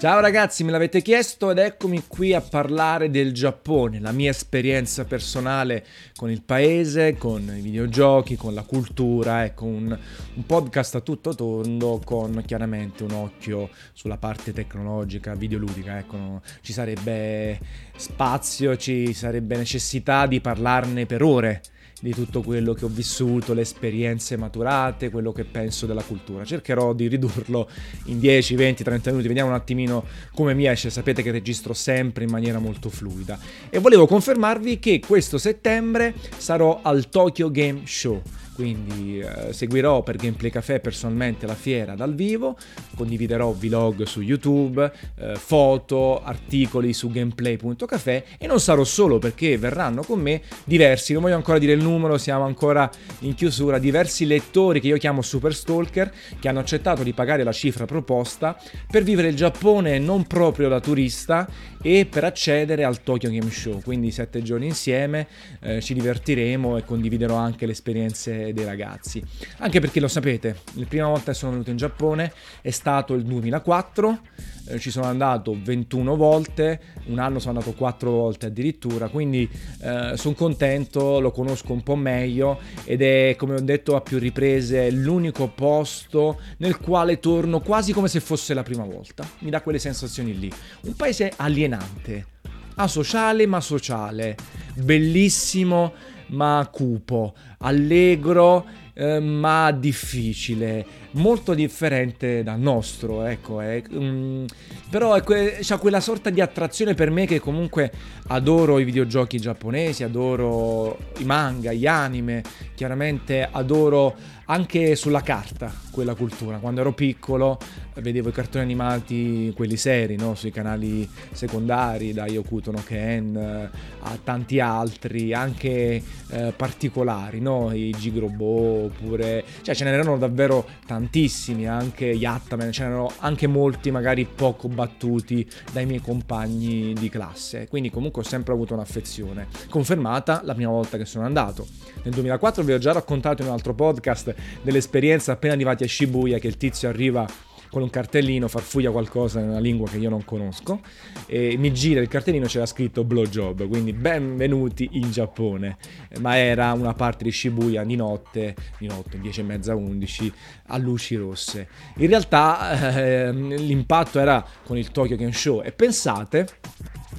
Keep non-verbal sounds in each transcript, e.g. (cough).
Ciao ragazzi, me l'avete chiesto ed eccomi qui a parlare del Giappone, la mia esperienza personale con il paese, con i videogiochi, con la cultura, ecco un, un podcast a tutto tondo con chiaramente un occhio sulla parte tecnologica, videoludica, ecco ci sarebbe spazio, ci sarebbe necessità di parlarne per ore di tutto quello che ho vissuto, le esperienze maturate, quello che penso della cultura. Cercherò di ridurlo in 10, 20, 30 minuti, vediamo un attimino come mi esce, sapete che registro sempre in maniera molto fluida. E volevo confermarvi che questo settembre sarò al Tokyo Game Show quindi eh, seguirò per Gameplay Café personalmente la fiera dal vivo, condividerò vlog su YouTube, eh, foto, articoli su gameplay.café e non sarò solo perché verranno con me diversi, non voglio ancora dire il numero, siamo ancora in chiusura, diversi lettori che io chiamo Super Stalker che hanno accettato di pagare la cifra proposta per vivere il Giappone non proprio da turista e per accedere al Tokyo Game Show, quindi sette giorni insieme eh, ci divertiremo e condividerò anche le esperienze dei ragazzi. Anche perché lo sapete, la prima volta che sono venuto in Giappone è stato il 2004, eh, ci sono andato 21 volte, un anno sono andato 4 volte addirittura, quindi eh, sono contento, lo conosco un po' meglio ed è, come ho detto a più riprese, l'unico posto nel quale torno quasi come se fosse la prima volta. Mi dà quelle sensazioni lì. Un paese alienante, asociale ma sociale, bellissimo ma cupo, allegro eh, ma difficile, molto differente dal nostro, ecco, eh. mm, però è que- c'ha quella sorta di attrazione per me che comunque adoro i videogiochi giapponesi, adoro i manga, gli anime, chiaramente adoro anche sulla carta quella cultura. Quando ero piccolo vedevo i cartoni animati, quelli seri, no? sui canali secondari, da Yokuto no Ken eh, a tanti altri, anche eh, particolari, no? i Gigrobo, oppure... cioè ce n'erano davvero tantissimi, anche Yattaman, ce n'erano anche molti magari poco battuti dai miei compagni di classe, quindi comunque ho sempre avuto un'affezione, confermata la prima volta che sono andato. Nel 2004 vi ho già raccontato in un altro podcast dell'esperienza appena arrivati a Shibuya che il tizio arriva con un cartellino, farfuglia qualcosa in una lingua che io non conosco. E mi gira il cartellino c'era scritto blowjob, quindi benvenuti in Giappone, ma era una parte di Shibuya di notte, di notte, 10 e mezza, 11, a luci rosse. In realtà eh, l'impatto era con il Tokyo Game Show. E pensate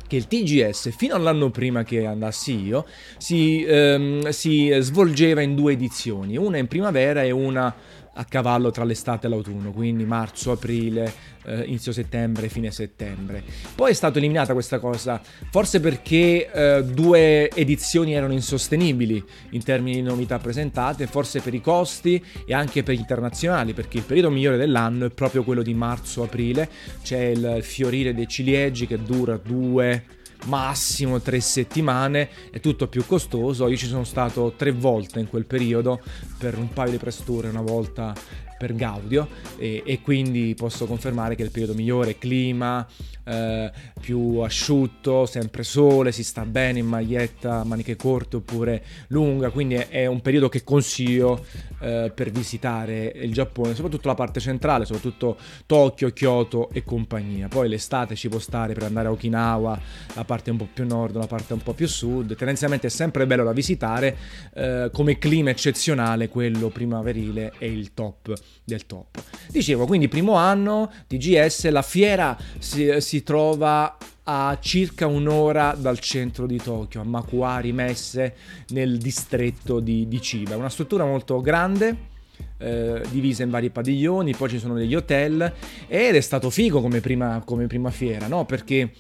che il TGS, fino all'anno prima che andassi io, si, ehm, si svolgeva in due edizioni, una in primavera e una a cavallo tra l'estate e l'autunno, quindi marzo, aprile, eh, inizio settembre, fine settembre. Poi è stata eliminata questa cosa, forse perché eh, due edizioni erano insostenibili in termini di novità presentate, forse per i costi e anche per gli internazionali, perché il periodo migliore dell'anno è proprio quello di marzo-aprile, c'è il fiorire dei ciliegi che dura due massimo tre settimane, è tutto più costoso. Io ci sono stato tre volte in quel periodo per un paio di presture, una volta per Gaudio e, e, quindi posso confermare che il periodo migliore clima eh, più asciutto, sempre sole, si sta bene in maglietta, maniche corte oppure lunga, quindi è, è un periodo che consiglio eh, per visitare il Giappone, soprattutto la parte centrale, soprattutto Tokyo, Kyoto e compagnia. Poi l'estate ci può stare per andare a Okinawa, la parte un po' più nord, la parte un po' più sud, tendenzialmente è sempre bello da visitare, eh, come clima eccezionale quello primaverile è il top del top. Dicevo, quindi primo anno TGS, la fiera si, si trova a circa un'ora dal centro di Tokyo, a Makuari Messe, nel distretto di, di Chiba. Una struttura molto grande, eh, divisa in vari padiglioni, poi ci sono degli hotel ed è stato figo come prima, come prima fiera, no? Perché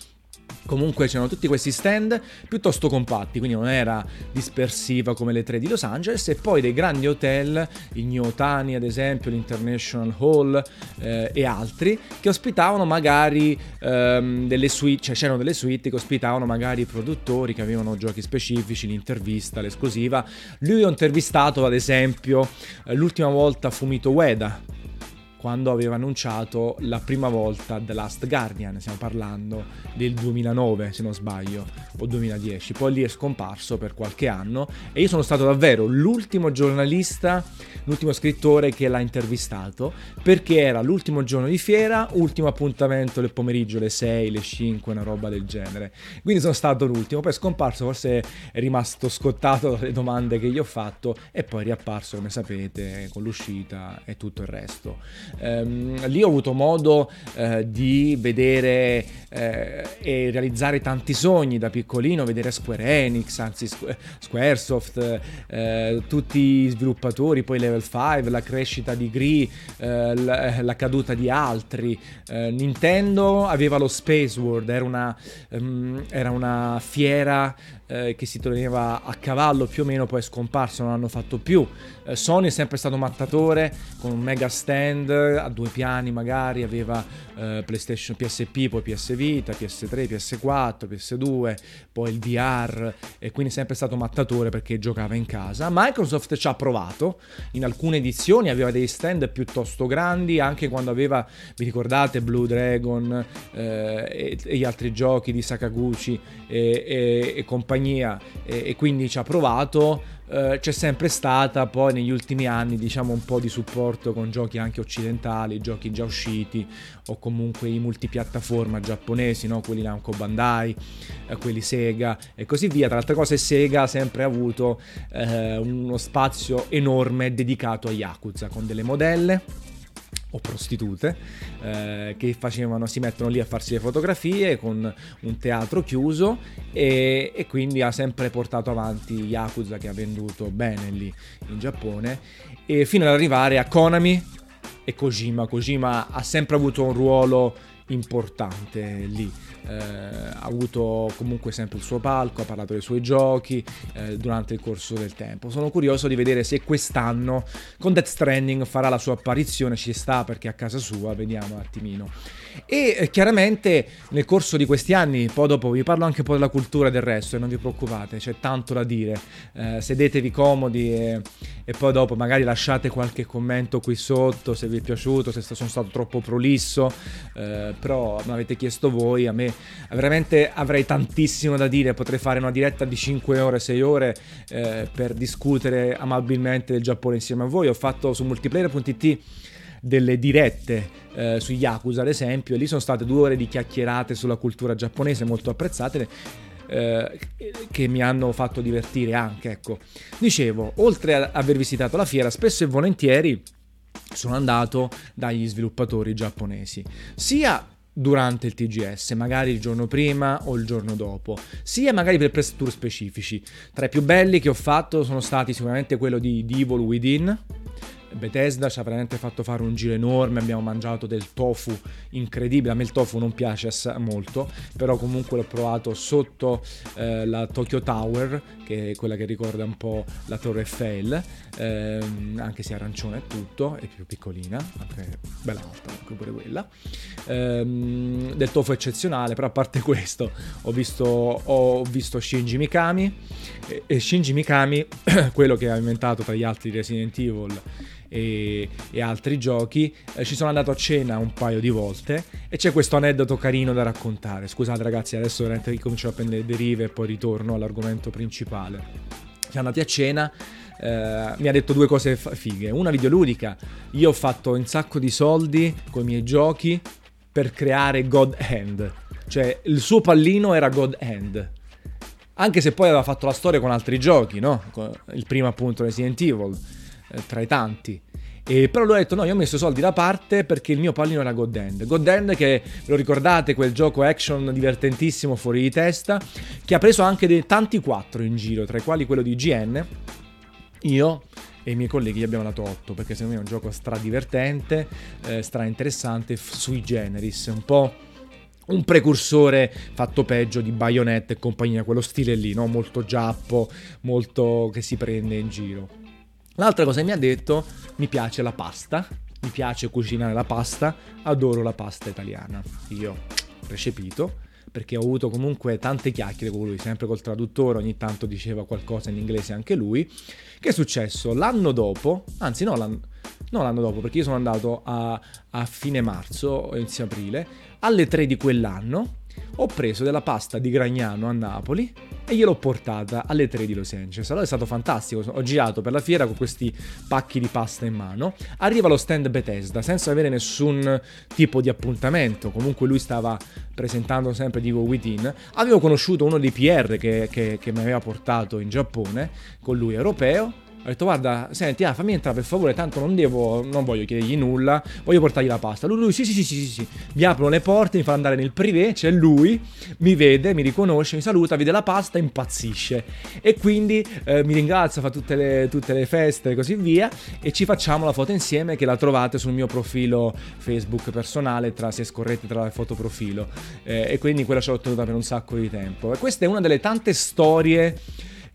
Comunque c'erano tutti questi stand piuttosto compatti, quindi non era dispersiva come le tre di Los Angeles, e poi dei grandi hotel, il New Otani ad esempio, l'International Hall eh, e altri, che ospitavano magari ehm, delle suite, cioè c'erano delle suite che ospitavano magari i produttori che avevano giochi specifici, l'intervista, l'esclusiva. Lui ho intervistato ad esempio eh, l'ultima volta Fumito Ueda, quando aveva annunciato la prima volta The Last Guardian, stiamo parlando del 2009 se non sbaglio, o 2010, poi lì è scomparso per qualche anno e io sono stato davvero l'ultimo giornalista, l'ultimo scrittore che l'ha intervistato perché era l'ultimo giorno di fiera, ultimo appuntamento del pomeriggio, le 6, le 5, una roba del genere. Quindi sono stato l'ultimo, poi è scomparso, forse è rimasto scottato dalle domande che gli ho fatto e poi è riapparso come sapete con l'uscita e tutto il resto. Ehm, lì ho avuto modo eh, di vedere eh, e realizzare tanti sogni da piccolino, vedere Square Enix, anzi Squaresoft, eh, tutti gli sviluppatori, poi Level 5, la crescita di Gree, eh, la, la, caduta di altri. Eh, Nintendo aveva lo Space World, era una, um, era una fiera eh, che si teneva a cavallo più o meno, poi è scomparso, non hanno fatto più. Eh, Sony è sempre stato mattatore con un mega stand a due piani magari, aveva eh, PlayStation PSP, poi PS Vita, PS3, PS4, PS2, poi il VR e quindi è sempre stato mattatore perché giocava in casa. Microsoft ci ha provato in alcune edizioni, aveva dei stand piuttosto grandi, anche quando aveva, vi ricordate, Blue Dragon eh, e, e, gli altri giochi di Sakaguchi e, e, e compagnia e quindi ci ha provato eh, c'è sempre stata poi negli ultimi anni diciamo un po' di supporto con giochi anche occidentali, giochi già usciti o comunque i multipiattaforma giapponesi, no? quelli Namco Bandai, eh, quelli Sega e così via. Tra le altre cose Sega ha sempre avuto eh, uno spazio enorme dedicato a Yakuza con delle modelle o prostitute eh, che facevano, si mettono lì a farsi le fotografie con un teatro chiuso e, e, quindi ha sempre portato avanti Yakuza che ha venduto bene lì in Giappone e fino ad arrivare a Konami e Kojima. Kojima ha sempre avuto un ruolo importante lì. Eh, ha avuto comunque sempre il suo palco, ha parlato dei suoi giochi eh, durante il corso del tempo. Sono curioso di vedere se quest'anno con Death Stranding farà la sua apparizione, ci sta perché a casa sua, vediamo un attimino. E eh, chiaramente nel corso di questi anni, poi dopo vi parlo anche un po' della cultura del resto e non vi preoccupate, c'è tanto da dire. Eh, sedetevi comodi e, e, poi dopo magari lasciate qualche commento qui sotto se vi è piaciuto, se sono stato troppo prolisso, eh, però me l'avete chiesto voi, a me veramente avrei tantissimo da dire, potrei fare una diretta di 5 ore, 6 ore eh, per discutere amabilmente del Giappone insieme a voi. Ho fatto su multiplayer.it delle dirette eh, su Yakuza ad esempio e lì sono state due ore di chiacchierate sulla cultura giapponese molto apprezzate eh, che mi hanno fatto divertire anche ecco dicevo oltre ad aver visitato la fiera spesso e volentieri sono andato dagli sviluppatori giapponesi sia durante il TGS, magari il giorno prima o il giorno dopo, sia magari per press tour specifici. Tra i più belli che ho fatto sono stati sicuramente quello di Devil Within, Bethesda ci ha veramente fatto fare un giro enorme, abbiamo mangiato del tofu incredibile, a me il tofu non piace molto, però comunque l'ho provato sotto eh, la Tokyo Tower, che è quella che ricorda un po' la Torre Eiffel, ehm, anche se arancione e tutto, è più piccolina, anche bella alta, anche pure quella. Ehm, del tofu eccezionale, però a parte (laughs) questo ho visto, ho visto Shinji Mikami, e, e Shinji Mikami, (clears throat) quello che ha inventato tra gli altri Resident Evil, e, e altri giochi. Eh, ci sono andato a cena un paio di volte e c'è questo aneddoto carino da raccontare. Scusate ragazzi, adesso veramente comincio a prendere derive e poi ritorno all'argomento principale. Siamo andati a cena. Uh, mi ha detto due cose fighe. Una videoludica. Io ho fatto un sacco di soldi con i miei giochi per creare God Hand. Cioè, il suo pallino era God Hand. Anche se poi aveva fatto la storia con altri giochi, no? Il primo appunto Resident Evil. Eh, tra i tanti. E però lui ha detto no, io ho messo soldi da parte perché il mio pallino era God End. God End che, lo ricordate, quel gioco action divertentissimo fuori di testa, che ha preso anche dei tanti 4 in giro, tra i quali quello di GN. Io e i miei colleghi gli abbiamo dato 8 perché secondo me è un gioco stradivertente, eh, stra interessante, sui generis, un po' un precursore fatto peggio di Bayonetta e compagnia, quello stile lì, no? molto giappo, molto che si prende in giro. L'altra cosa che mi ha detto, mi piace la pasta, mi piace cucinare la pasta, adoro la pasta italiana. Io, recepito, perché ho avuto comunque tante chiacchiere con lui, sempre col traduttore, ogni tanto diceva qualcosa in inglese anche lui. Che è successo? L'anno dopo, anzi no, l'anno, no l'anno dopo, perché io sono andato a, a fine marzo, inizio aprile, alle 3 di quell'anno ho preso della pasta di Gragnano a Napoli e gliel'ho portata alle 3 di Los Angeles. Allora è stato fantastico, ho girato per la fiera con questi pacchi di pasta in mano. Arriva lo stand Bethesda senza avere nessun tipo di appuntamento, comunque lui stava presentando sempre Divo Within. Avevo conosciuto uno dei PR che, che, che mi aveva portato in Giappone, con lui europeo, ho detto guarda, senti, ah, fammi entrare per favore, tanto non devo, non voglio chiedergli nulla, voglio portargli la pasta. Lui, lui sì, sì, sì, sì, sì, mi aprono le porte, mi fa andare nel privé, c'è lui, mi vede, mi riconosce, mi saluta, vede la pasta, impazzisce. E quindi eh, mi ringrazia, fa tutte le, tutte le feste e così via, e ci facciamo la foto insieme che la trovate sul mio profilo Facebook personale, tra, se scorrete tra le foto profilo. Eh, e quindi quella ce l'ho ottenuta per un sacco di tempo. E questa è una delle tante storie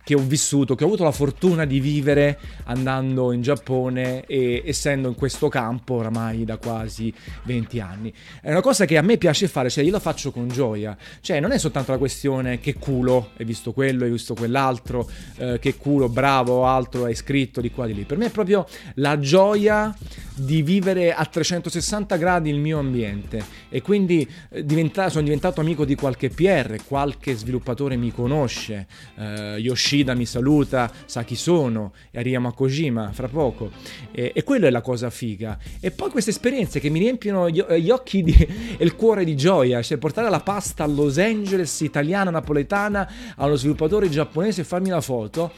che ho vissuto, che ho avuto la fortuna di vivere andando in Giappone e essendo in questo campo oramai da quasi 20 anni. È una cosa che a me piace fare, cioè io la faccio con gioia, cioè non è soltanto la questione che culo, hai visto quello, hai visto quell'altro, eh, che culo, bravo, altro, hai scritto di qua di lì. Per me è proprio la gioia di vivere a 360 gradi il mio ambiente e quindi eh, diventa, sono diventato amico di qualche PR, qualche sviluppatore mi conosce, eh, Yoshi Yoshida mi saluta, sa chi sono, e arriviamo a Kojima fra poco. E, e quello è la cosa figa. E poi queste esperienze che mi riempiono gli, gli occhi di, (laughs) e il cuore di gioia, cioè portare la pasta a Los Angeles, italiana, napoletana, a uno sviluppatore giapponese e farmi la foto,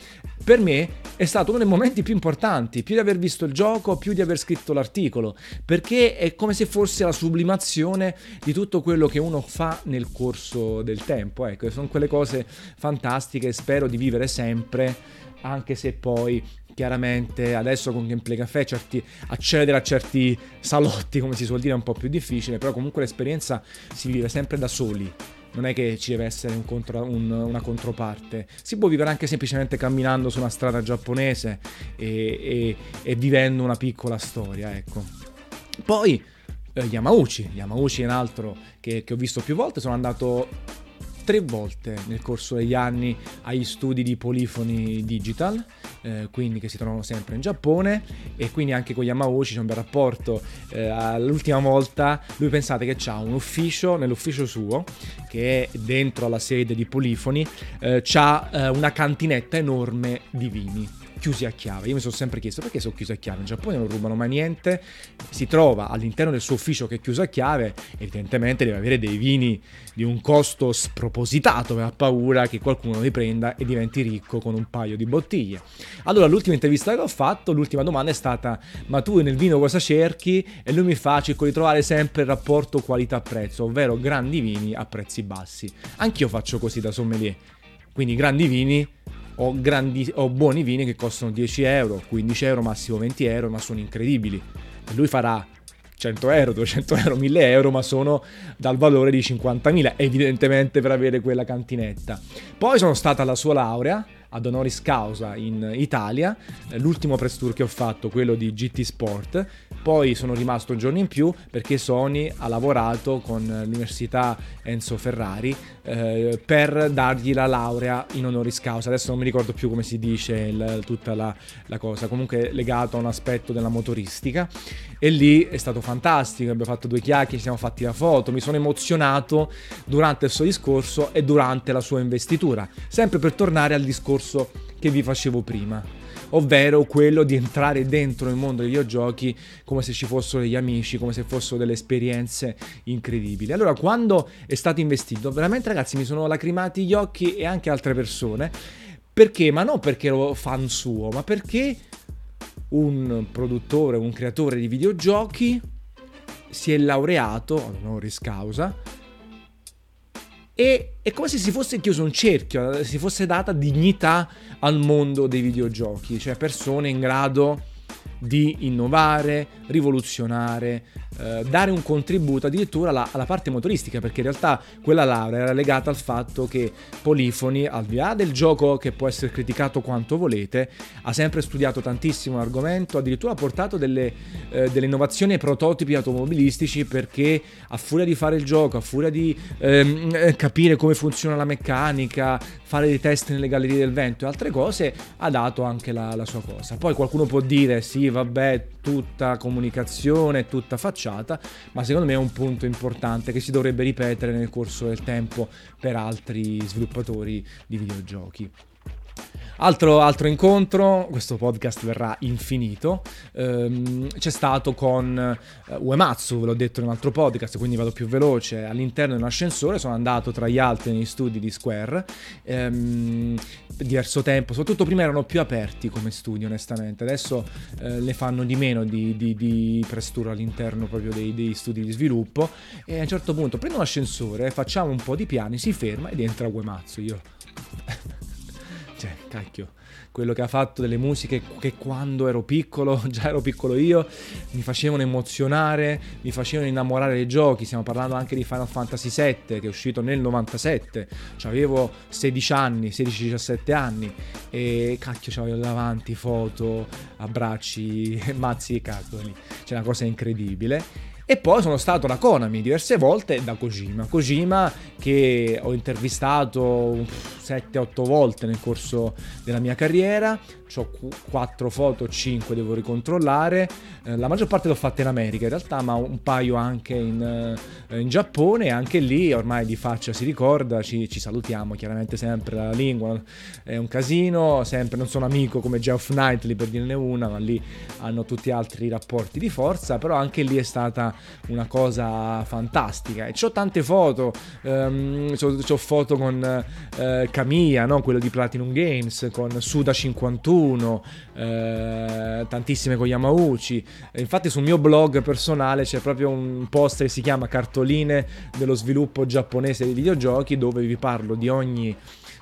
per me è stato uno dei momenti più importanti, più di aver visto il gioco, più di aver scritto l'articolo, perché è come se fosse la sublimazione di tutto quello che uno fa nel corso del tempo. Ecco, sono quelle cose fantastiche, spero di vivere sempre, anche se poi chiaramente adesso con Gameplay Café certi, accedere a certi salotti, come si suol dire, è un po' più difficile, però comunque l'esperienza si vive sempre da soli. Non è che ci deve essere un contro, un, una controparte, si può vivere anche semplicemente camminando su una strada giapponese e, e, e vivendo una piccola storia, ecco. Poi eh, Yamauchi, Yamauchi è un altro che, che ho visto più volte, sono andato tre volte nel corso degli anni agli studi di Polifoni Digital, eh, quindi che si trovano sempre in Giappone e quindi anche con Yamauchi c'è un bel rapporto. Eh, l'ultima volta lui pensate che ha un ufficio, nell'ufficio suo, che è dentro alla sede di Polifoni, eh, c'ha eh, una cantinetta enorme di vini chiusi a chiave. Io mi sono sempre chiesto perché sono chiusi a chiave. In Giappone non rubano mai niente. Si trova all'interno del suo ufficio che è chiuso a chiave. Evidentemente deve avere dei vini di un costo spropositato. Ha paura che qualcuno li prenda e diventi ricco con un paio di bottiglie. Allora, l'ultima intervista che ho fatto, l'ultima domanda è stata: Ma tu nel vino cosa cerchi? E lui mi fa: cerco di trovare sempre il rapporto qualità-prezzo, ovvero grandi vini a prezzi bassi. Anch'io faccio così da sommelier. Quindi grandi vini ho, grandi, ho buoni vini che costano 10 euro, 15 euro, massimo 20 euro, ma sono incredibili. lui farà 100 euro, 200 euro, 1000 euro, ma sono dal valore di 50.000, evidentemente per avere quella cantinetta. Poi sono stata alla sua laurea ad honoris causa in Italia, l'ultimo press tour che ho fatto, quello di GT Sport, poi sono rimasto un giorno in più perché Sony ha lavorato con l'università Enzo Ferrari eh, per dargli la laurea in honoris causa. Adesso non mi ricordo più come si dice il, tutta la, la, cosa, comunque legato a un aspetto della motoristica. E lì è stato fantastico, abbiamo fatto due chiacchiere, ci siamo fatti la foto, mi sono emozionato durante il suo discorso e durante la sua investitura. Sempre per tornare al discorso che vi facevo prima ovvero quello di entrare dentro il mondo dei videogiochi come se ci fossero degli amici, come se fossero delle esperienze incredibili. Allora, quando è stato investito, veramente ragazzi mi sono lacrimati gli occhi e anche altre persone. Perché? Ma non perché ero fan suo, ma perché un produttore, un creatore di videogiochi si è laureato, honoris causa, e è come se si fosse chiuso un cerchio, si fosse data dignità al mondo dei videogiochi, cioè persone in grado di innovare, rivoluzionare, eh, dare un contributo addirittura alla, alla, parte motoristica, perché in realtà quella laurea era legata al fatto che Polifoni, al di là del gioco che può essere criticato quanto volete, ha sempre studiato tantissimo l'argomento, addirittura ha portato delle, eh, delle innovazioni ai prototipi automobilistici perché a furia di fare il gioco, a furia di ehm, eh, capire come funziona la meccanica, fare dei test nelle gallerie del vento e altre cose, ha dato anche la, la sua cosa. Poi qualcuno può dire sì, vabbè, tutta comunicazione, tutta facciata, ma secondo me è un punto importante che si dovrebbe ripetere nel corso del tempo per altri sviluppatori di videogiochi. Altro, altro, incontro, questo podcast verrà infinito, ehm, c'è stato con eh, Uematsu, ve l'ho detto in un altro podcast, quindi vado più veloce, all'interno di un ascensore, sono andato tra gli altri negli studi di Square, ehm, diverso tempo, soprattutto prima erano più aperti come studi onestamente, adesso eh, le fanno di meno di, di, di press tour all'interno proprio dei, dei, studi di sviluppo. E a un certo punto prendo un ascensore, facciamo un po' di piani, si ferma ed entra Uematsu, io cioè, cacchio, quello che ha fatto delle musiche che quando ero piccolo, (laughs) già ero piccolo io, mi facevano emozionare, mi facevano innamorare dei giochi. Stiamo parlando anche di Final Fantasy VII che è uscito nel 97, cioè, avevo 16 anni, 16-17 anni e cacchio c'avevo davanti foto, abbracci, (laughs) mazzi e cacoli. C'è una cosa incredibile. E poi sono stato da Konami diverse volte da Kojima. Kojima che ho intervistato 7-8 volte nel corso della mia carriera, ho 4 foto, 5 devo ricontrollare, eh, la maggior parte l'ho fatta in America in realtà, ma un paio anche in, eh, in Giappone anche lì ormai di faccia si ricorda, ci, ci, salutiamo chiaramente sempre la lingua, è un casino, sempre non sono amico come Geoff Knightley per dirne una, ma lì hanno tutti altri rapporti di forza, però anche lì è stata una cosa fantastica e ho tante foto, ehm, ho foto con eh, Kamiya, no? quello di Platinum Games, con Suda 51, eh, tantissime con Yamauchi. Infatti sul mio blog personale c'è proprio un post che si chiama Cartoline dello sviluppo giapponese di videogiochi dove vi parlo di ogni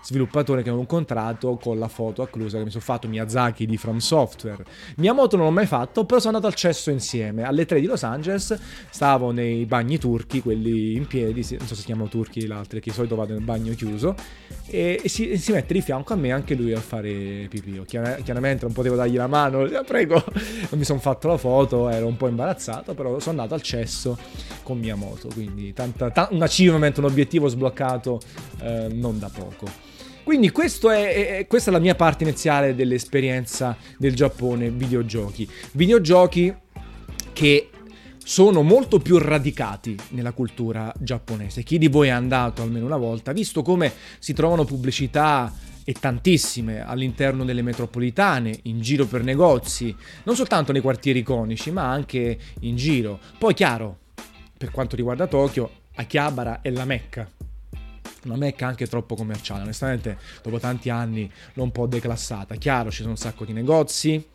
sviluppatore che ho incontrato con la foto acclusa che mi sono fatto Miyazaki di From Software. Miyamoto non l'ho mai fatto, però sono andato al cesso insieme. Alle 3 di Los Angeles stavo nei bagni turchi, quelli in piedi, non so se si chiamano turchi l'altro, che di solito vado nel bagno chiuso, e, si, si, mette di fianco a me anche lui a fare pipì. Chiar- chiaramente non potevo dargli la mano, prego, non (laughs) mi sono fatto la foto, ero un po' imbarazzato, però sono andato al cesso con Miyamoto, quindi tanta, ta- un achievement, un obiettivo sbloccato eh, non da poco. Quindi è, è, questa è la mia parte iniziale dell'esperienza del Giappone videogiochi. Videogiochi che sono molto più radicati nella cultura giapponese. Chi di voi è andato almeno una volta ha visto come si trovano pubblicità e tantissime all'interno delle metropolitane, in giro per negozi, non soltanto nei quartieri iconici, ma anche in giro. Poi chiaro, per quanto riguarda Tokyo, Akihabara è la Mecca una Mecca anche troppo commerciale. Onestamente, dopo tanti anni l'ho un po' declassata. Chiaro, ci sono un sacco di negozi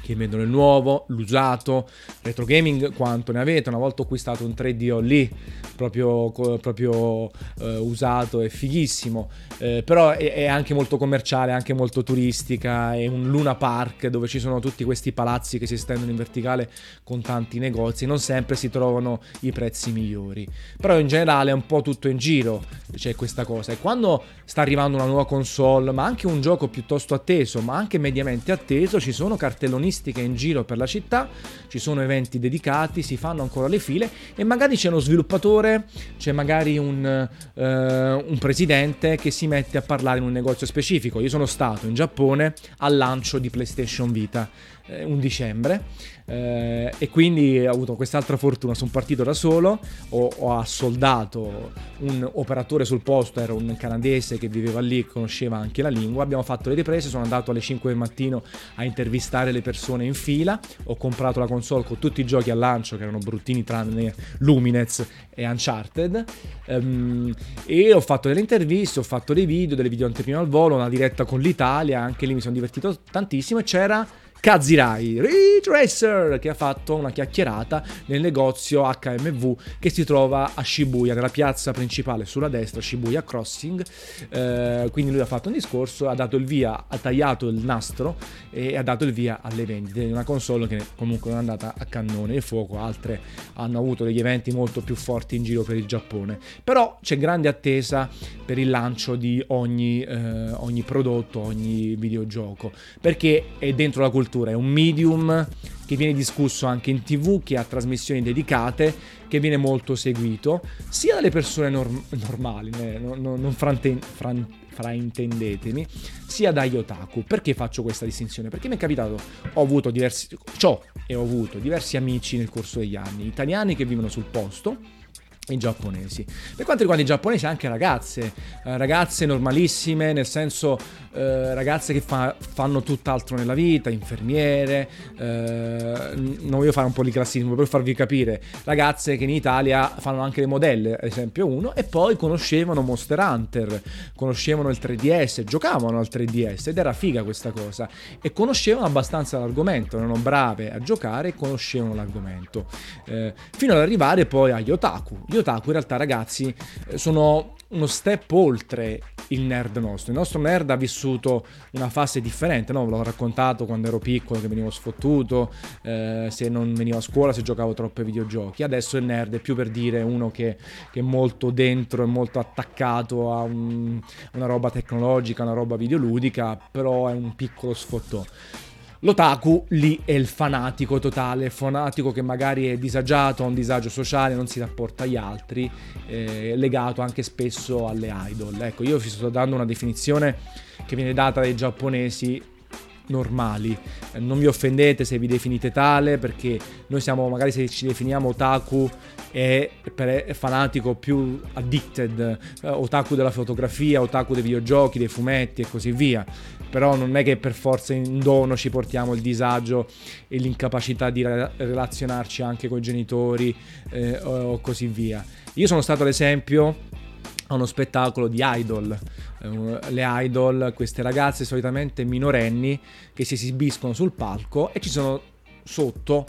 che vendono il nuovo, l'usato, retro gaming quanto ne avete, una volta ho acquistato un 3DO lì, proprio, proprio eh, usato e fighissimo, eh, però è, è, anche molto commerciale, anche molto turistica, è un Luna Park dove ci sono tutti questi palazzi che si stendono in verticale con tanti negozi, non sempre si trovano i prezzi migliori, però in generale è un po' tutto in giro, c'è questa cosa, e quando sta arrivando una nuova console, ma anche un gioco piuttosto atteso, ma anche mediamente atteso, ci sono cartelloni agonistiche in giro per la città, ci sono eventi dedicati, si fanno ancora le file e magari c'è uno sviluppatore, c'è magari un, uh, un presidente che si mette a parlare in un negozio specifico. Io sono stato in Giappone al lancio di PlayStation Vita eh, un dicembre eh, e quindi ho avuto quest'altra fortuna, sono partito da solo, ho, ho, assoldato un operatore sul posto, era un canadese che viveva lì, conosceva anche la lingua, abbiamo fatto le riprese, sono andato alle 5 del mattino a intervistare le persone in fila, ho comprato la console con tutti i giochi al lancio che erano bruttini tranne Luminez e Uncharted um, e ho fatto delle interviste, ho fatto dei video, delle video anteprima al volo, una diretta con l'Italia, anche lì mi sono divertito tantissimo e c'era Kazirai, Ridge Racer, che ha fatto una chiacchierata nel negozio HMV che si trova a Shibuya, nella piazza principale sulla destra, Shibuya Crossing. Eh, quindi lui ha fatto un discorso, ha dato il via, ha tagliato il nastro e ha dato il via alle vendite di una console che comunque non è andata a cannone e fuoco, altre hanno avuto degli eventi molto più forti in giro per il Giappone. Però c'è grande attesa per il lancio di ogni, eh, ogni prodotto, ogni videogioco, perché è dentro la cultura cultura, è un medium che viene discusso anche in tv, che ha trasmissioni dedicate, che viene molto seguito, sia dalle persone norm- normali, eh, non, non frante- fran- fraintendetemi, sia dagli otaku. Perché faccio questa distinzione? Perché mi è capitato, ho avuto diversi, ciò e ho avuto diversi amici nel corso degli anni, italiani che vivono sul posto, i giapponesi. Per quanto riguarda i giapponesi, anche ragazze, eh, ragazze normalissime, nel senso eh, ragazze che fa, fanno tutt'altro nella vita, infermiere, eh, non voglio fare un po' di classismo per farvi capire, ragazze che in Italia fanno anche le modelle, ad esempio uno, e poi conoscevano Monster Hunter, conoscevano il 3DS, giocavano al 3DS ed era figa questa cosa e conoscevano abbastanza l'argomento, erano brave a giocare e conoscevano l'argomento, eh, fino ad arrivare poi agli otaku gli otaku in realtà ragazzi eh, sono uno step oltre il nerd nostro. Il nostro nerd ha vissuto una fase differente, no? Ve l'ho raccontato quando ero piccolo che venivo sfottuto, eh, se non venivo a scuola, se giocavo troppo videogiochi. Adesso il nerd è più per dire uno che, che è molto dentro, è molto attaccato a un, una roba tecnologica, una roba videoludica, però è un piccolo sfottò. L'otaku lì è il fanatico totale, fanatico che magari è disagiato, ha un disagio sociale, non si rapporta agli altri, eh, legato anche spesso alle idol. Ecco, io vi sto dando una definizione che viene data dai giapponesi normali. Eh, non vi offendete se vi definite tale, perché noi siamo, magari se ci definiamo otaku, è, è fanatico più addicted, eh, otaku della fotografia, otaku dei videogiochi, dei fumetti e così via però non è che per forza in dono ci portiamo il disagio e l'incapacità di relazionarci anche con i genitori eh, o così via. Io sono stato ad esempio a uno spettacolo di idol, eh, le idol, queste ragazze solitamente minorenni che si esibiscono sul palco e ci sono sotto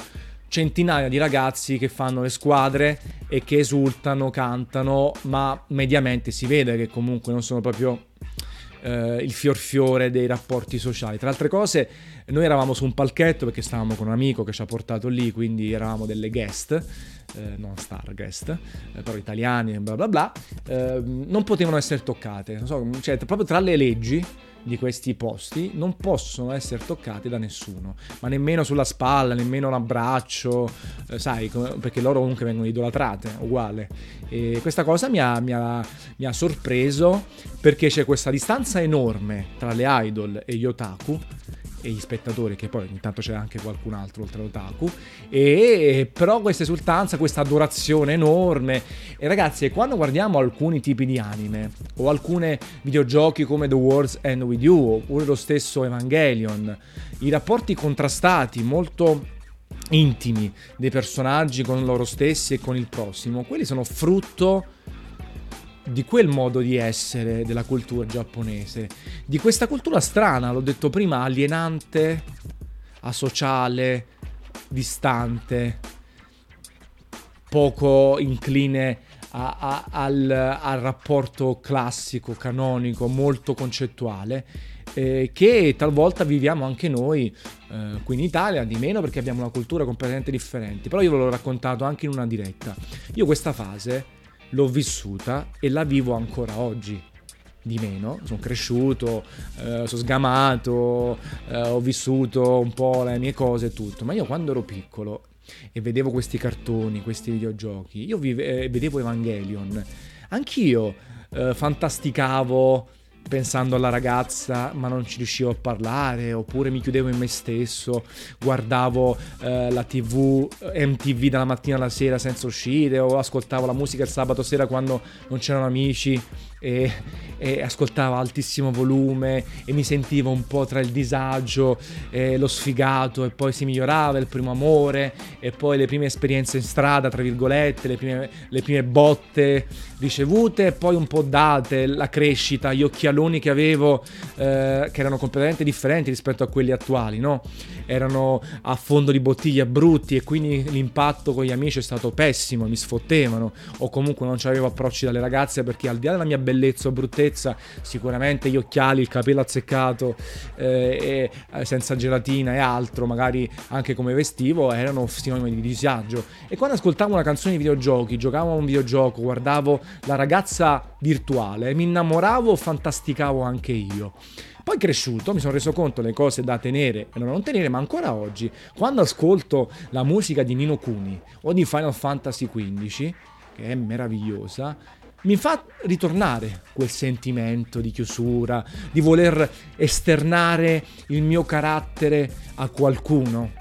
centinaia di ragazzi che fanno le squadre e che esultano, cantano, ma mediamente si vede che comunque non sono proprio eh, il fior fiore dei rapporti sociali. Tra altre cose, noi eravamo su un palchetto perché stavamo con un amico che ci ha portato lì, quindi eravamo delle guest, eh, non star guest, eh, però italiani e bla bla bla, eh, non potevano essere toccate. So, cioè, proprio tra le leggi di questi posti non possono essere toccati da nessuno, ma nemmeno sulla spalla, nemmeno un abbraccio, eh, sai, perché loro comunque vengono idolatrate, uguale. E questa cosa mi ha, mi, ha, mi ha sorpreso perché c'è questa distanza enorme tra le idol e gli otaku e gli spettatori, che poi intanto c'è anche qualcun altro oltre all'otaku, e però questa esultanza, questa adorazione enorme. E ragazzi, quando guardiamo alcuni tipi di anime o alcuni videogiochi come The Wars End With You oppure lo stesso Evangelion, i rapporti contrastati molto intimi dei personaggi con loro stessi e con il prossimo, quelli sono frutto di quel modo di essere della cultura giapponese, di questa cultura strana, l'ho detto prima, alienante, asociale, distante, poco incline a, a, al, al, rapporto classico, canonico, molto concettuale, eh, che talvolta viviamo anche noi eh, qui in Italia, di meno perché abbiamo una cultura completamente differente. Però io ve l'ho raccontato anche in una diretta. Io questa fase l'ho vissuta e la vivo ancora oggi. Di meno, sono cresciuto, eh, sono sgamato, eh, ho vissuto un po' le mie cose e tutto, ma io quando ero piccolo e vedevo questi cartoni, questi videogiochi, io vive- eh, vedevo Evangelion, anch'io eh, fantasticavo pensando alla ragazza ma non ci riuscivo a parlare oppure mi chiudevo in me stesso guardavo eh, la tv MTV dalla mattina alla sera senza uscire o ascoltavo la musica il sabato sera quando non c'erano amici e, e ascoltavo altissimo volume e mi sentivo un po' tra il disagio e lo sfigato e poi si migliorava il primo amore e poi le prime esperienze in strada tra virgolette le prime, le prime botte ricevute e poi un po' date la crescita gli occhi gialloni che avevo, eh, che erano completamente differenti rispetto a quelli attuali, no? Erano a fondo di bottiglia brutti e quindi l'impatto con gli amici è stato pessimo, mi sfottevano o comunque non avevo approcci dalle ragazze perché al di là della mia bellezza o bruttezza, sicuramente gli occhiali, il capello azzeccato, eh, e, senza gelatina e altro, magari anche come vestivo, erano sinonimi di disagio. E quando ascoltavo una canzone di videogiochi, giocavo a un videogioco, guardavo la ragazza virtuale, mi innamoravo, fantasticavo anche io. Poi cresciuto mi sono reso conto delle cose da tenere e non tenere, ma ancora oggi, quando ascolto la musica di Nino Kuni o di Final Fantasy XV, che è meravigliosa, mi fa ritornare quel sentimento di chiusura, di voler esternare il mio carattere a qualcuno.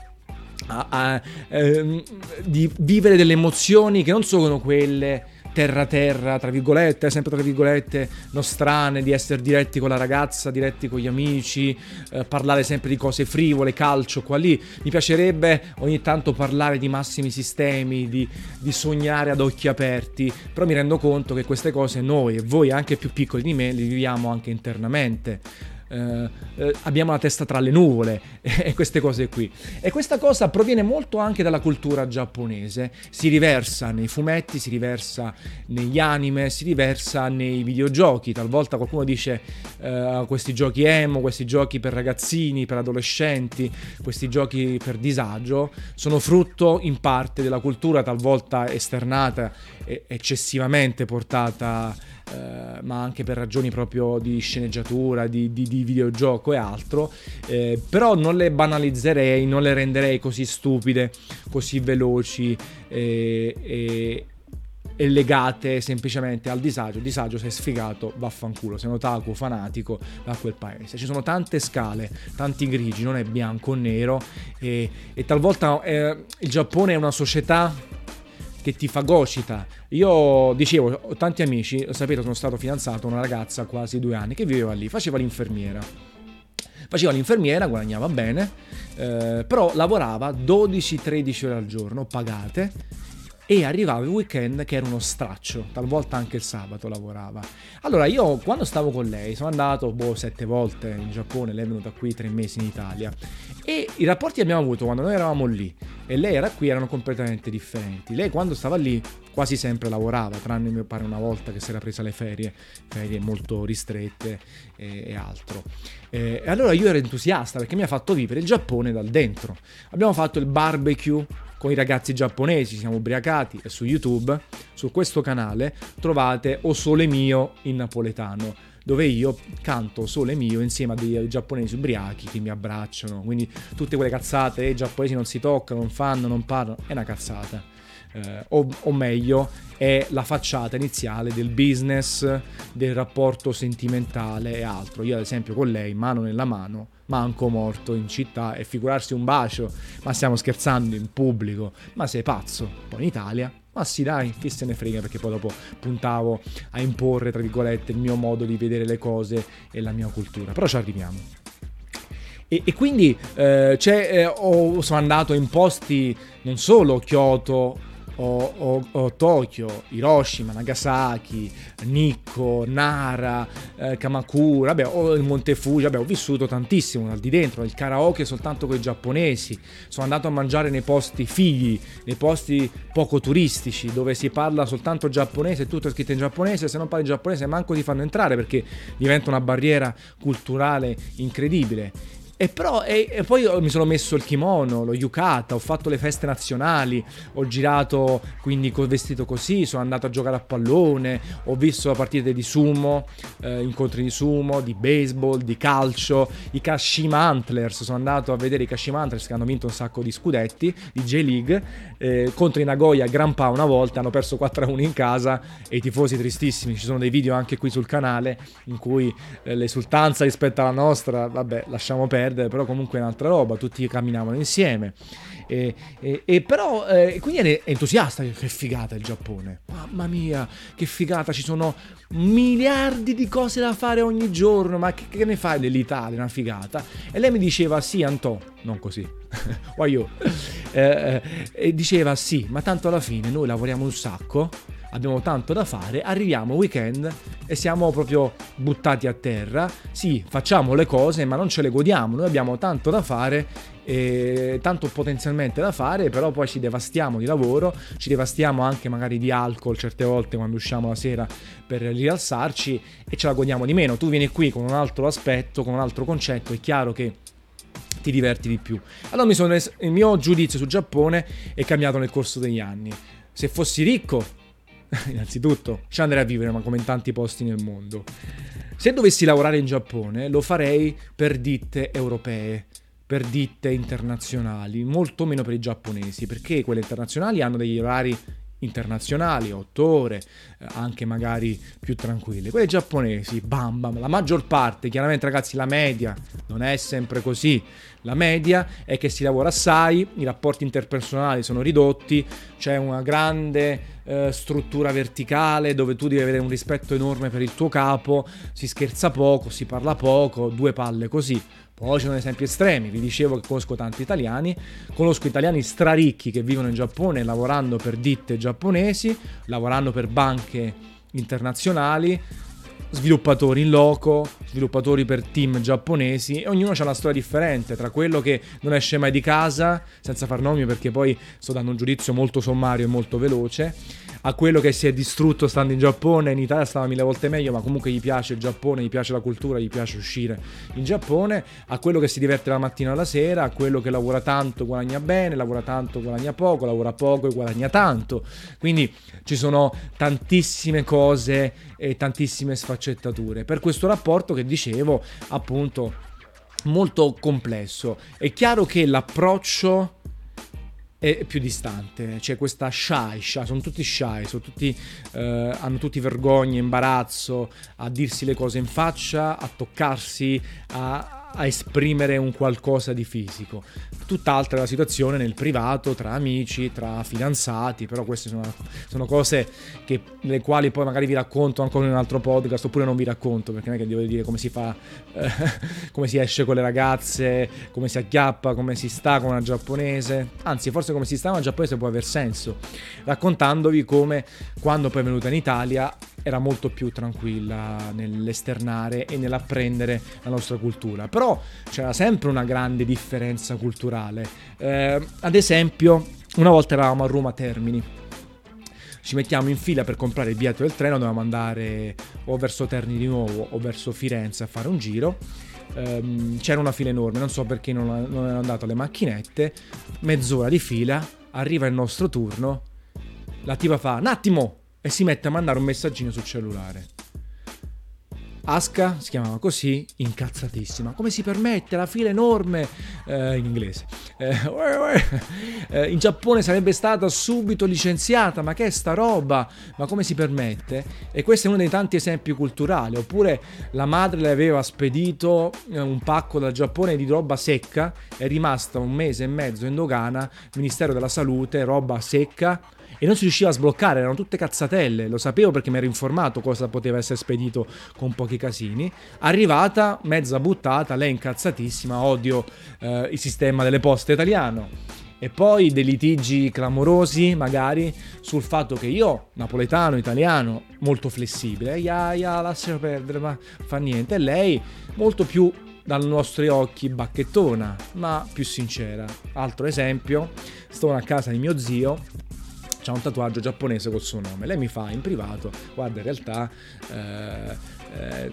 A, a, eh, di vivere delle emozioni che non sono quelle terra terra, tra virgolette, sempre tra virgolette, nostrane, di essere diretti con la ragazza, diretti con gli amici, eh, parlare sempre di cose frivole, calcio, qua lì. Mi piacerebbe ogni tanto parlare di massimi sistemi, di, di sognare ad occhi aperti, però mi rendo conto che queste cose noi e voi anche più piccoli di me le viviamo anche internamente eh, eh, abbiamo la testa tra le nuvole (laughs) e queste cose qui. E questa cosa proviene molto anche dalla cultura giapponese, si riversa nei fumetti, si riversa negli anime, si riversa nei videogiochi. Talvolta qualcuno dice eh, questi giochi emo, questi giochi per ragazzini, per adolescenti, questi giochi per disagio, sono frutto in parte della cultura talvolta esternata eccessivamente portata eh, ma anche per ragioni proprio di sceneggiatura, di, di, di videogioco e altro, eh, però non le banalizzerei, non le renderei così stupide, così veloci e, e, e legate semplicemente al disagio. Disagio sei sfigato, vaffanculo, sei un otaku fanatico, va a quel paese. Ci sono tante scale, tanti grigi, non è bianco o nero e, e talvolta eh, il Giappone è una società che ti fagocita. Io dicevo, ho tanti amici, sapete, sono stato fidanzato a una ragazza quasi due anni che viveva lì, faceva l'infermiera. Faceva l'infermiera, guadagnava bene, eh, però lavorava 12-13 ore al giorno, pagate, e arrivava il weekend che era uno straccio, talvolta anche il sabato lavorava. Allora io quando stavo con lei sono andato boh, sette volte in Giappone, lei è venuta qui tre mesi in Italia e i rapporti che abbiamo avuto quando noi eravamo lì e lei era qui erano completamente differenti. Lei quando stava lì quasi sempre lavorava, tranne mi pare una volta che si era presa le ferie, ferie molto ristrette e, e altro. E, e allora io ero entusiasta perché mi ha fatto vivere il Giappone dal dentro. Abbiamo fatto il barbecue con i ragazzi giapponesi, siamo ubriacati e su YouTube, su questo canale, trovate O Sole Mio in napoletano dove io canto Sole Mio insieme a dei giapponesi ubriachi che mi abbracciano, quindi tutte quelle cazzate, i giapponesi non si toccano, non fanno, non parlano, è una cazzata. Eh, o, o, meglio, è la facciata iniziale del business, del rapporto sentimentale e altro. Io, ad esempio, con lei, mano nella mano, manco morto in città e figurarsi un bacio, ma stiamo scherzando in pubblico, ma sei pazzo, poi in Italia. Ma sì, dai, chi se ne frega, perché poi dopo puntavo a imporre, tra virgolette, il mio modo di vedere le cose e la mia cultura. Però ci arriviamo. E, e quindi eh, eh, ho, sono andato in posti non solo Kyoto, o, o, o, Tokyo, Hiroshima, Nagasaki, Nikko, Nara, eh, Kamakura, vabbè, o il Monte Fuji, vabbè, ho vissuto tantissimo al di dentro, il karaoke soltanto con i giapponesi, sono andato a mangiare nei posti fighi, nei posti poco turistici, dove si parla soltanto giapponese, tutto è scritto in giapponese, se non parli giapponese manco ti fanno entrare perché diventa una barriera culturale incredibile. E, però, e, e poi mi sono messo il kimono, lo yukata, ho fatto le feste nazionali, ho girato quindi col vestito così, sono andato a giocare a pallone, ho visto partite di sumo, eh, incontri di sumo, di baseball, di calcio, i Kashima Antlers, sono andato a vedere i Kashima Antlers che hanno vinto un sacco di scudetti di J-League, eh, contro i Nagoya Gran Pa una volta, hanno perso 4-1 in casa e i tifosi tristissimi, ci sono dei video anche qui sul canale in cui eh, l'esultanza rispetto alla nostra, vabbè, lasciamo perdere perdere, però comunque è un'altra roba, tutti camminavano insieme. E, e, e però, eh, quindi eri entusiasta, che figata il Giappone. Mamma mia, che figata, ci sono miliardi di cose da fare ogni giorno, ma che, che ne fai dell'Italia, una figata? E lei mi diceva, sì Antò, non così, (laughs) why? Eh, eh, e diceva, sì, ma tanto alla fine noi lavoriamo un sacco, abbiamo tanto da fare, arriviamo weekend e siamo proprio buttati a terra. Sì, facciamo le cose, ma non ce le godiamo. Noi abbiamo tanto da fare e tanto potenzialmente da fare, però poi ci devastiamo di lavoro, ci devastiamo anche magari di alcol certe volte quando usciamo la sera per rialzarci e ce la godiamo di meno. Tu vieni qui con un altro aspetto, con un altro concetto, è chiaro che ti diverti di più. Allora sono, il mio giudizio sul Giappone è cambiato nel corso degli anni. Se fossi ricco, (laughs) innanzitutto ci andrei a vivere, ma come in tanti posti nel mondo. Se dovessi lavorare in Giappone, lo farei per ditte europee, per ditte internazionali, molto meno per i giapponesi, perché quelle internazionali hanno degli orari internazionali, 8 ore, eh, anche magari più tranquille. Quelle giapponesi, bam bam, la maggior parte, chiaramente ragazzi, la media non è sempre così. La media è che si lavora assai, i rapporti interpersonali sono ridotti, c'è una grande eh, struttura verticale dove tu devi avere un rispetto enorme per il tuo capo, si scherza poco, si parla poco, due palle così. Poi ci sono esempi estremi, vi dicevo che conosco tanti italiani, conosco italiani straricchi che vivono in Giappone lavorando per ditte giapponesi, lavorando per banche internazionali, sviluppatori in loco, sviluppatori per team giapponesi e ognuno ha una storia differente tra quello che non esce mai di casa, senza far nomi perché poi sto dando un giudizio molto sommario e molto veloce, a quello che si è distrutto stando in Giappone, in Italia stava mille volte meglio, ma comunque gli piace il Giappone, gli piace la cultura, gli piace uscire in Giappone, a quello che si diverte la mattina alla sera, a quello che lavora tanto, guadagna bene, lavora tanto, guadagna poco, lavora poco e guadagna tanto. Quindi ci sono tantissime cose e tantissime sfaccettature. Per questo rapporto che dicevo, appunto, molto complesso. È chiaro che l'approccio è più distante, c'è questa shy, shy sono tutti shy, sono tutti, eh, hanno tutti vergogna, imbarazzo a dirsi le cose in faccia, a toccarsi, a, a esprimere un qualcosa di fisico. Tutt'altra la situazione nel privato, tra amici, tra fidanzati, però queste sono, sono cose che, le quali poi magari vi racconto ancora in un altro podcast, oppure non vi racconto, perché non è che devo dire come si fa, eh, come si esce con le ragazze, come si acchiappa, come si sta con una giapponese, anzi forse come si sta con una giapponese può aver senso, raccontandovi come quando poi è venuta in Italia era molto più tranquilla nell'esternare e nell'apprendere la nostra cultura. Però c'era sempre una grande differenza culturale. Eh, ad esempio, una volta eravamo a Roma Termini. Ci mettiamo in fila per comprare il biglietto del treno, dovevamo andare o verso Terni di nuovo o verso Firenze a fare un giro. Um, c'era una fila enorme, non so perché non, non erano andate le macchinette. Mezz'ora di fila, arriva il nostro turno. La tipa fa: Un attimo, e si mette a mandare un messaggino sul cellulare. Aska si chiamava così, incazzatissima. Come si permette? La fila enorme eh, in inglese. Eh, eh, in Giappone sarebbe stata subito licenziata. Ma che è sta roba? Ma come si permette? E questo è uno dei tanti esempi culturali. Oppure la madre le aveva spedito eh, un pacco dal Giappone di roba secca. È rimasta un mese e mezzo in dogana. Ministero della Salute, roba secca e non si riusciva a sbloccare, erano tutte cazzatelle, lo sapevo perché mi ero informato cosa poteva essere spedito con pochi casini. Arrivata, mezza buttata, lei incazzatissima, odio eh, il sistema delle poste italiano. E poi dei litigi clamorosi, magari, sul fatto che io, napoletano, italiano, molto flessibile, ya, ya, lascia perdere, ma fa niente. E lei, molto più dai nostri occhi bacchettona, ma più sincera. Altro esempio, sto a casa di mio zio c'ha un tatuaggio giapponese col suo nome. Lei mi fa in privato, guarda in realtà eh, eh,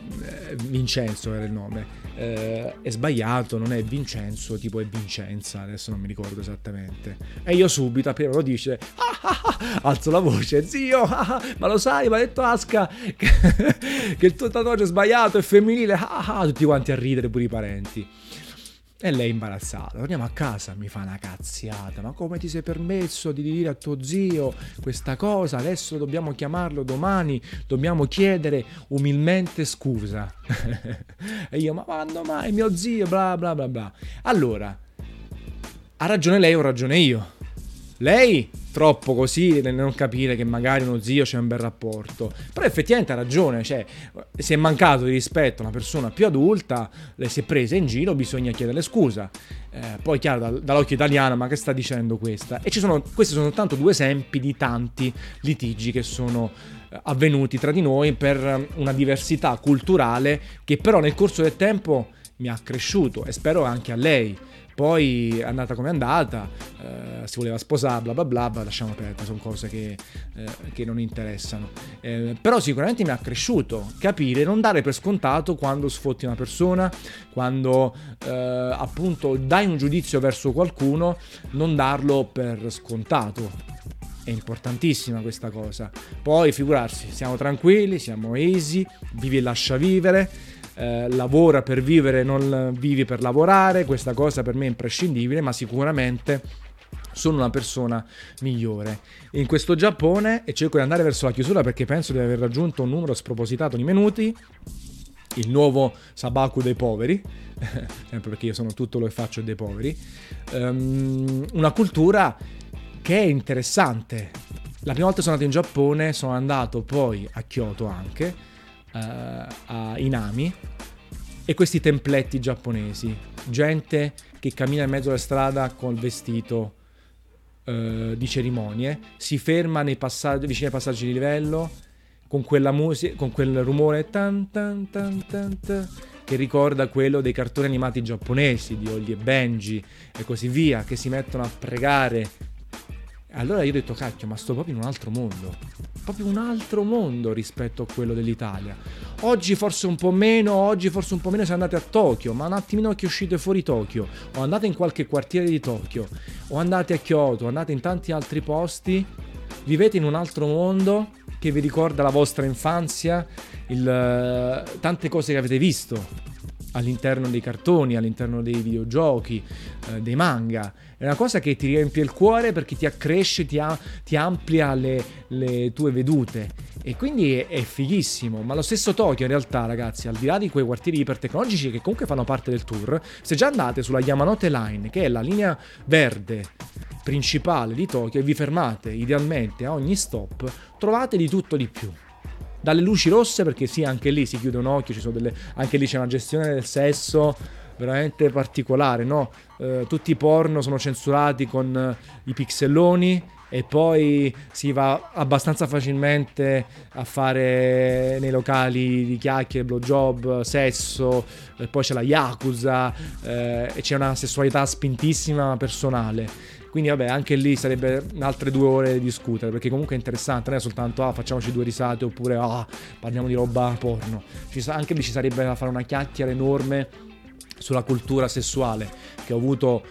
Vincenzo era il nome, eh, è sbagliato, non è Vincenzo, tipo è Vincenza, adesso non mi ricordo esattamente. E io subito, appena lo dice, ah, ah, ah, alzo la voce, zio, ah, ah, ma lo sai, mi ha detto Aska che, (laughs) che, il tuo tatuaggio è sbagliato, è femminile, tutti quanti a ridere, pure i parenti. E lei imbarazzata, torniamo a casa, mi fa una cazziata, ma come ti sei permesso di dire a tuo zio questa cosa? Adesso dobbiamo chiamarlo domani, dobbiamo chiedere umilmente scusa. (laughs) e io, ma quando mai mio zio, bla bla bla bla. Allora, ha ragione lei o ragione io? Lei troppo così nel non capire che magari uno zio c'è un bel rapporto. Però effettivamente ha ragione, cioè se è mancato di rispetto a una persona più adulta, le si è presa in giro, bisogna chiedere scusa. Eh, poi chiaro, dal, dall'occhio italiano, ma che sta dicendo questa? E ci sono, questi sono soltanto due esempi di tanti litigi che sono eh, avvenuti tra di noi per una diversità culturale che però nel corso del tempo mi ha cresciuto e spero anche a lei poi è andata come è andata, eh, si voleva sposare, bla bla bla, bla lasciamo perdere, sono cose che, eh, che non interessano. Eh, però sicuramente mi ha cresciuto capire, non dare per scontato quando sfotti una persona, quando eh, appunto dai un giudizio verso qualcuno, non darlo per scontato. È importantissima questa cosa. Poi figurarsi, siamo tranquilli, siamo easy, vivi e lascia vivere eh, lavora per vivere, non vivi per lavorare, questa cosa per me è imprescindibile, ma sicuramente sono una persona migliore. In questo Giappone, e cerco di andare verso la chiusura perché penso di aver raggiunto un numero spropositato di minuti, il nuovo Sabaku dei poveri, (laughs) sempre perché io sono tutto lo che faccio dei poveri, um, una cultura che è interessante. La prima volta sono andato in Giappone, sono andato poi a Kyoto anche, a Inami e questi templetti giapponesi, gente che cammina in mezzo alla strada col vestito uh, di cerimonie, si ferma passaggi, vicino ai passaggi di livello con quella musica, con quel rumore tan tan, tan che ricorda quello dei cartoni animati giapponesi di Ollie e Benji e così via, che si mettono a pregare allora io ho detto, cacchio, ma sto proprio in un altro mondo. Proprio un altro mondo rispetto a quello dell'Italia. Oggi forse un po' meno, oggi forse un po' meno se andate a Tokyo, ma un attimino che uscite fuori Tokyo, o andate in qualche quartiere di Tokyo, o andate a Kyoto, andate in tanti altri posti, vivete in un altro mondo che vi ricorda la vostra infanzia, il, tante cose che avete visto all'interno dei cartoni, all'interno dei videogiochi, eh, dei manga. È una cosa che ti riempie il cuore perché ti accresce, ti, a- ti amplia le, le, tue vedute. E quindi è, è, fighissimo. Ma lo stesso Tokyo, in realtà, ragazzi, al di là di quei quartieri ipertecnologici che comunque fanno parte del tour, se già andate sulla Yamanote Line, che è la linea verde principale di Tokyo, e vi fermate idealmente a ogni stop, trovate di tutto di più dalle luci rosse perché sì anche lì si chiude un occhio delle, anche lì c'è una gestione del sesso veramente particolare no? Eh, tutti i porno sono censurati con eh, i pixelloni e poi si va abbastanza facilmente a fare nei locali di chiacchiere, blowjob, sesso, poi c'è la Yakuza eh, e c'è una sessualità spintissima personale. Quindi vabbè, anche lì sarebbe altre due ore di discutere, perché comunque è interessante, non è soltanto ah, facciamoci due risate oppure ah, parliamo di roba porno. Sa- anche lì ci sarebbe da fare una chiacchiera enorme sulla cultura sessuale che ho avuto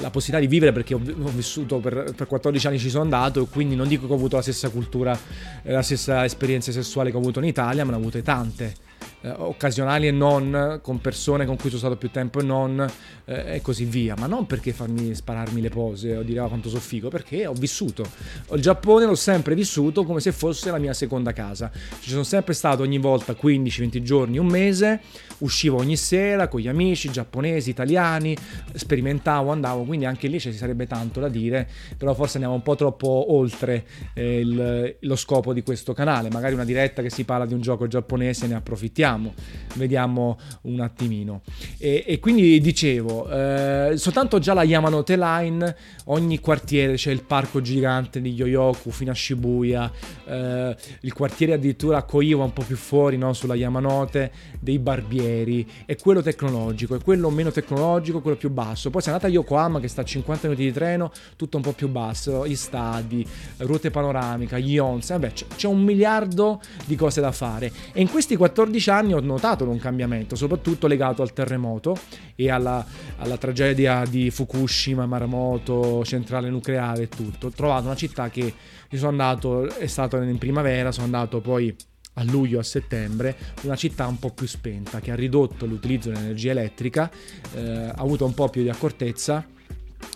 la possibilità di vivere perché ho, vissuto per, per, 14 anni ci sono andato e quindi non dico che ho avuto la stessa cultura, la stessa esperienza sessuale che ho avuto in Italia, ma ne ho avute tante eh, occasionali e non, con persone con cui sono stato più tempo e non, eh, e così via. Ma non perché farmi spararmi le pose o dire oh, quanto sono figo, perché ho vissuto. Il Giappone l'ho sempre vissuto come se fosse la mia seconda casa. Ci sono sempre stato ogni volta 15-20 giorni, un mese, uscivo ogni sera con gli amici giapponesi, italiani, sperimentavo, andavo, quindi anche lì ci sarebbe tanto da dire, però forse andiamo un po' troppo oltre eh, il, lo scopo di questo canale. Magari una diretta che si parla di un gioco giapponese ne approfittiamo vediamo, vediamo un attimino. E, e quindi dicevo, eh, soltanto già la Yamanote Line, ogni quartiere c'è il parco gigante di Yoyoku fino a Shibuya, eh, il quartiere addirittura a Koiwa un po' più fuori, no? sulla Yamanote, dei barbieri, è quello tecnologico, è quello meno tecnologico, quello più basso. Poi se andate a Yokohama che sta a 50 minuti di treno, tutto un po' più basso, gli stadi, ruote panoramica, gli onsen, vabbè c'è un miliardo di cose da fare. E in questi 14 anni ho notato un cambiamento, soprattutto legato al terremoto e alla, alla tragedia di Fukushima, Maramoto, centrale nucleare e tutto. Ho trovato una città che io sono andato, è stato in primavera, sono andato poi a luglio a settembre una città un po' più spenta che ha ridotto l'utilizzo dell'energia elettrica eh, ha avuto un po' più di accortezza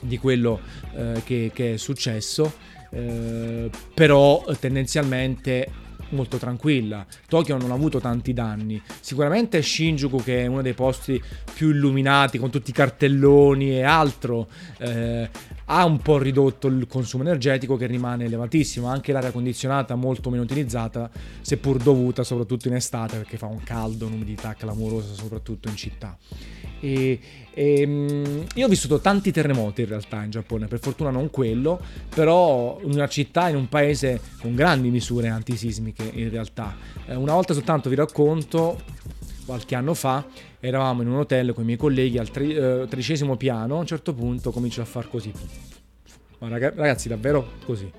di quello eh, che, che, è successo eh, però tendenzialmente molto tranquilla. Tokyo non ha avuto tanti danni. Sicuramente Shinjuku, che è uno dei posti più illuminati con tutti i cartelloni e altro, eh, ha un po' ridotto il consumo energetico che rimane elevatissimo, anche l'aria condizionata molto meno utilizzata, seppur dovuta soprattutto in estate perché fa un caldo, un'umidità clamorosa soprattutto in città. E, e, ehm, io ho vissuto tanti terremoti in realtà in Giappone, per fortuna non quello, però in una città, in un paese con grandi misure antisismiche in realtà. Eh, una volta soltanto vi racconto, qualche anno fa, eravamo in un hotel con i miei colleghi al tri- eh, tredicesimo piano, a un certo punto comincio a far così. Ma ragazzi, davvero così.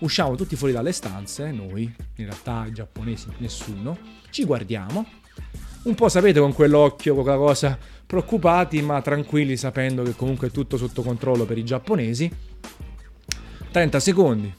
Usciamo tutti fuori dalle stanze, noi, in realtà i giapponesi nessuno, ci guardiamo un po' sapete con quell'occhio, con quella cosa, preoccupati ma tranquilli sapendo che comunque è tutto sotto controllo per i giapponesi. 30 secondi,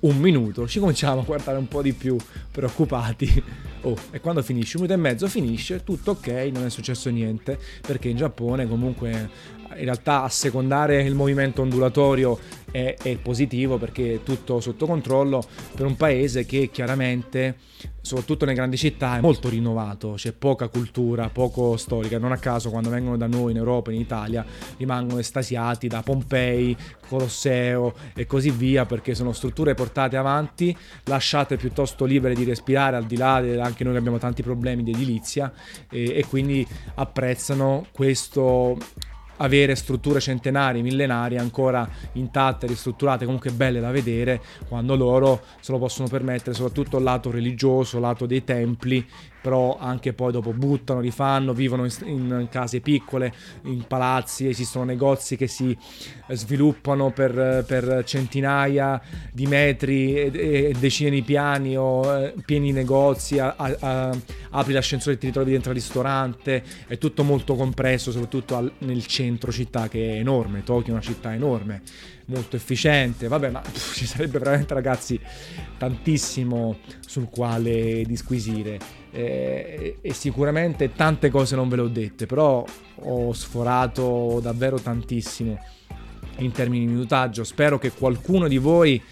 un minuto, ci cominciamo a guardare un po' di più preoccupati. Oh, e quando finisce? Un minuto e mezzo finisce, tutto ok, non è successo niente, perché in Giappone comunque in realtà assecondare il movimento ondulatorio è, è, positivo perché è tutto sotto controllo per un paese che chiaramente, soprattutto nelle grandi città, è molto rinnovato, c'è poca cultura, poco storica. Non a caso quando vengono da noi in Europa, in Italia, rimangono estasiati da Pompei, Colosseo e così via perché sono strutture portate avanti, lasciate piuttosto libere di respirare al di là, di, anche noi abbiamo tanti problemi di edilizia e, e quindi apprezzano questo avere strutture centenarie, millenarie ancora intatte, ristrutturate, comunque belle da vedere, quando loro se lo possono permettere, soprattutto lato religioso, lato dei templi, però anche poi dopo buttano, rifanno, vivono in, in case piccole, in palazzi, esistono negozi che si sviluppano per, per centinaia di metri e, e, decine di piani o eh, pieni negozi, a, a, a, apri l'ascensore e ti ritrovi dentro al ristorante, è tutto molto compresso, soprattutto al, nel centro città che è enorme, Tokyo è una città enorme molto efficiente. Vabbè, ma pff, ci sarebbe veramente, ragazzi, tantissimo sul quale disquisire. Eh, e sicuramente tante cose non ve le ho dette, però ho sforato davvero tantissimo in termini di minutaggio. Spero che qualcuno di voi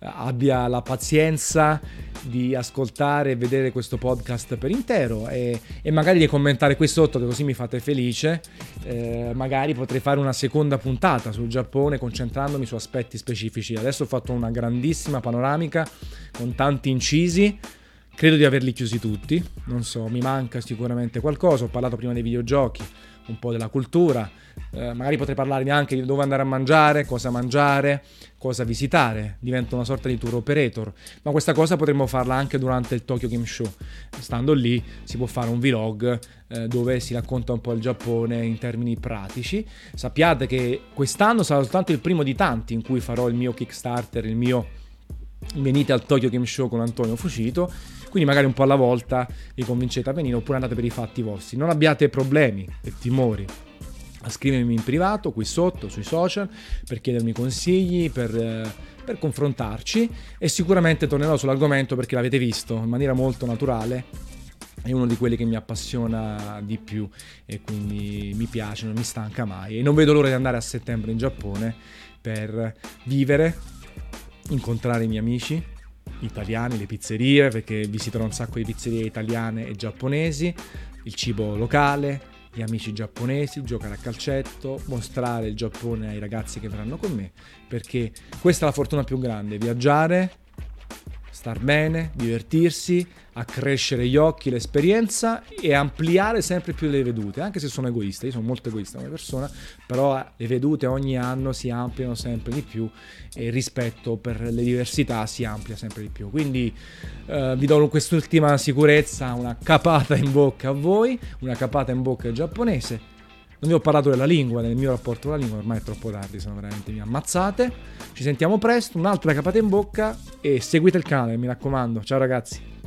abbia la pazienza di ascoltare e vedere questo podcast per intero e, e, magari di commentare qui sotto che così mi fate felice eh, magari potrei fare una seconda puntata sul Giappone concentrandomi su aspetti specifici. Adesso ho fatto una grandissima panoramica con tanti incisi. Credo di averli chiusi tutti. Non so mi manca sicuramente qualcosa. Ho parlato prima dei videogiochi un po' della cultura, eh, magari potrei parlarvi anche di dove andare a mangiare, cosa mangiare, cosa visitare, divento una sorta di tour operator, ma questa cosa potremmo farla anche durante il Tokyo Game Show. Stando lì si può fare un vlog eh, dove si racconta un po' il Giappone in termini pratici. Sappiate che quest'anno sarà soltanto il primo di tanti in cui farò il mio Kickstarter, il mio venite al Tokyo Game Show con Antonio Fucito quindi magari un po' alla volta vi convincete a venire oppure andate per i fatti vostri. Non abbiate problemi e timori a scrivermi in privato qui sotto sui social per chiedermi consigli, per, eh, per confrontarci. E sicuramente tornerò sull'argomento perché l'avete visto in maniera molto naturale. È uno di quelli che mi appassiona di più e quindi mi piace, non mi stanca mai. E non vedo l'ora di andare a settembre in Giappone per vivere, incontrare i miei amici, italiani, le pizzerie, perché visiterò un sacco di pizzerie italiane e giapponesi, il cibo locale, gli amici giapponesi, giocare a calcetto, mostrare il Giappone ai ragazzi che verranno con me, perché questa è la fortuna più grande, viaggiare star bene, divertirsi, accrescere gli occhi, l'esperienza e ampliare sempre più le vedute, anche se sono egoista, io sono molto egoista come persona, però le vedute ogni anno si ampliano sempre di più e il rispetto per le diversità si amplia sempre di più. Quindi eh, vi do quest'ultima sicurezza, una capata in bocca a voi, una capata in bocca al giapponese vi ho parlato della lingua, del mio rapporto con la lingua, ormai è troppo tardi, sono veramente mi ammazzate. Ci sentiamo presto, un'altra capata in bocca e seguite il canale, mi raccomando. Ciao ragazzi.